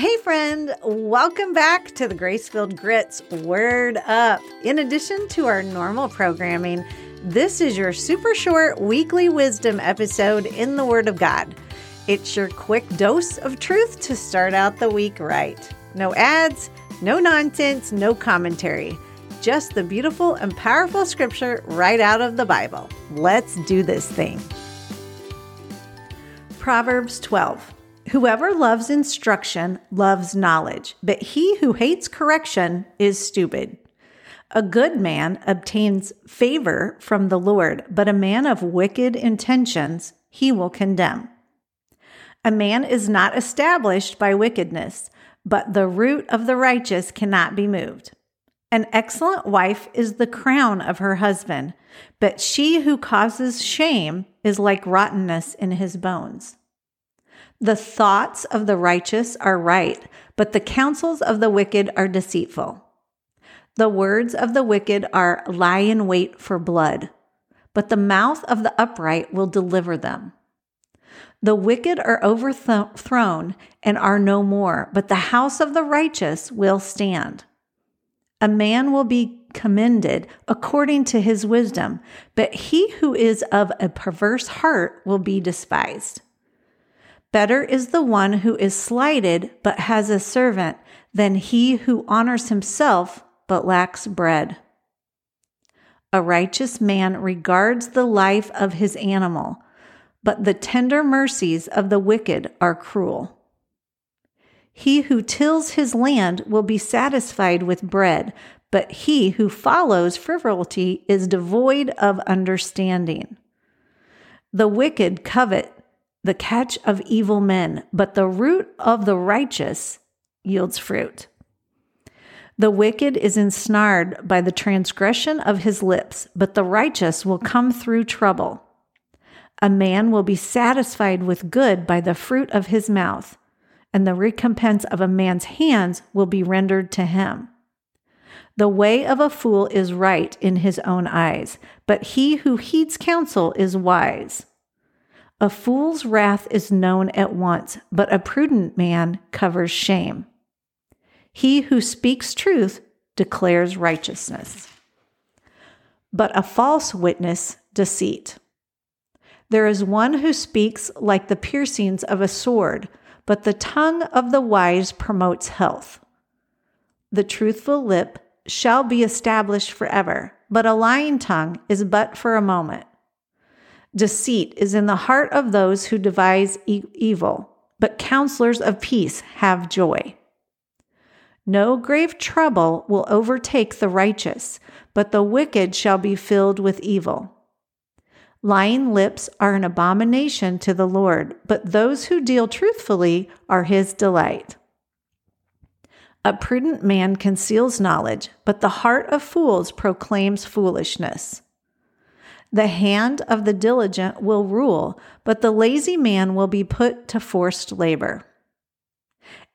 Hey, friend, welcome back to the Grace-Filled Grit's Word Up. In addition to our normal programming, this is your super short weekly wisdom episode in the Word of God. It's your quick dose of truth to start out the week right. No ads, no nonsense, no commentary. Just the beautiful and powerful scripture right out of the Bible. Let's do this thing. Proverbs 12. Whoever loves instruction loves knowledge, but he who hates correction is stupid. A good man obtains favor from the Lord, but a man of wicked intentions he will condemn. A man is not established by wickedness, but the root of the righteous cannot be moved. An excellent wife is the crown of her husband, but she who causes shame is like rottenness in his bones. The thoughts of the righteous are right, but the counsels of the wicked are deceitful. The words of the wicked are lie in wait for blood, but the mouth of the upright will deliver them. The wicked are overthrown and are no more, but the house of the righteous will stand. A man will be commended according to his wisdom, but he who is of a perverse heart will be despised. Better is the one who is slighted but has a servant than he who honors himself but lacks bread. A righteous man regards the life of his animal, but the tender mercies of the wicked are cruel. He who tills his land will be satisfied with bread, but he who follows frivolity is devoid of understanding. The wicked covet the catch of evil men, but the root of the righteous yields fruit. The wicked is ensnared by the transgression of his lips, but the righteous will come through trouble. A man will be satisfied with good by the fruit of his mouth, and the recompense of a man's hands will be rendered to him. The way of a fool is right in his own eyes, but he who heeds counsel is wise. A fool's wrath is known at once, but a prudent man covers shame. He who speaks truth declares righteousness, but a false witness deceit. There is one who speaks like the piercings of a sword, but the tongue of the wise promotes health. The truthful lip shall be established forever, but a lying tongue is but for a moment. Deceit is in the heart of those who devise e- evil, but counselors of peace have joy. No grave trouble will overtake the righteous, but the wicked shall be filled with evil. Lying lips are an abomination to the Lord, but those who deal truthfully are his delight. A prudent man conceals knowledge, but the heart of fools proclaims foolishness. The hand of the diligent will rule, but the lazy man will be put to forced labor.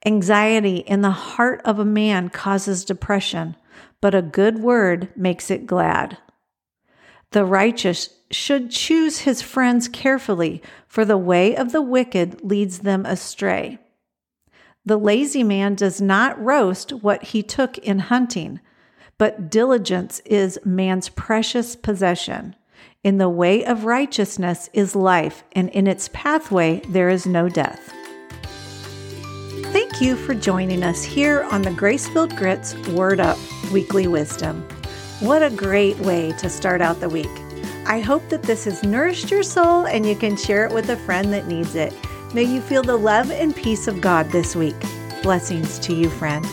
Anxiety in the heart of a man causes depression, but a good word makes it glad. The righteous should choose his friends carefully, for the way of the wicked leads them astray. The lazy man does not roast what he took in hunting, but diligence is man's precious possession. In the way of righteousness is life, and in its pathway there is no death. Thank you for joining us here on the Grace-Filled Grit's Word Up Weekly Wisdom. What a great way to start out the week. I hope that this has nourished your soul and you can share it with a friend that needs it. May you feel the love and peace of God this week. Blessings to you, friend.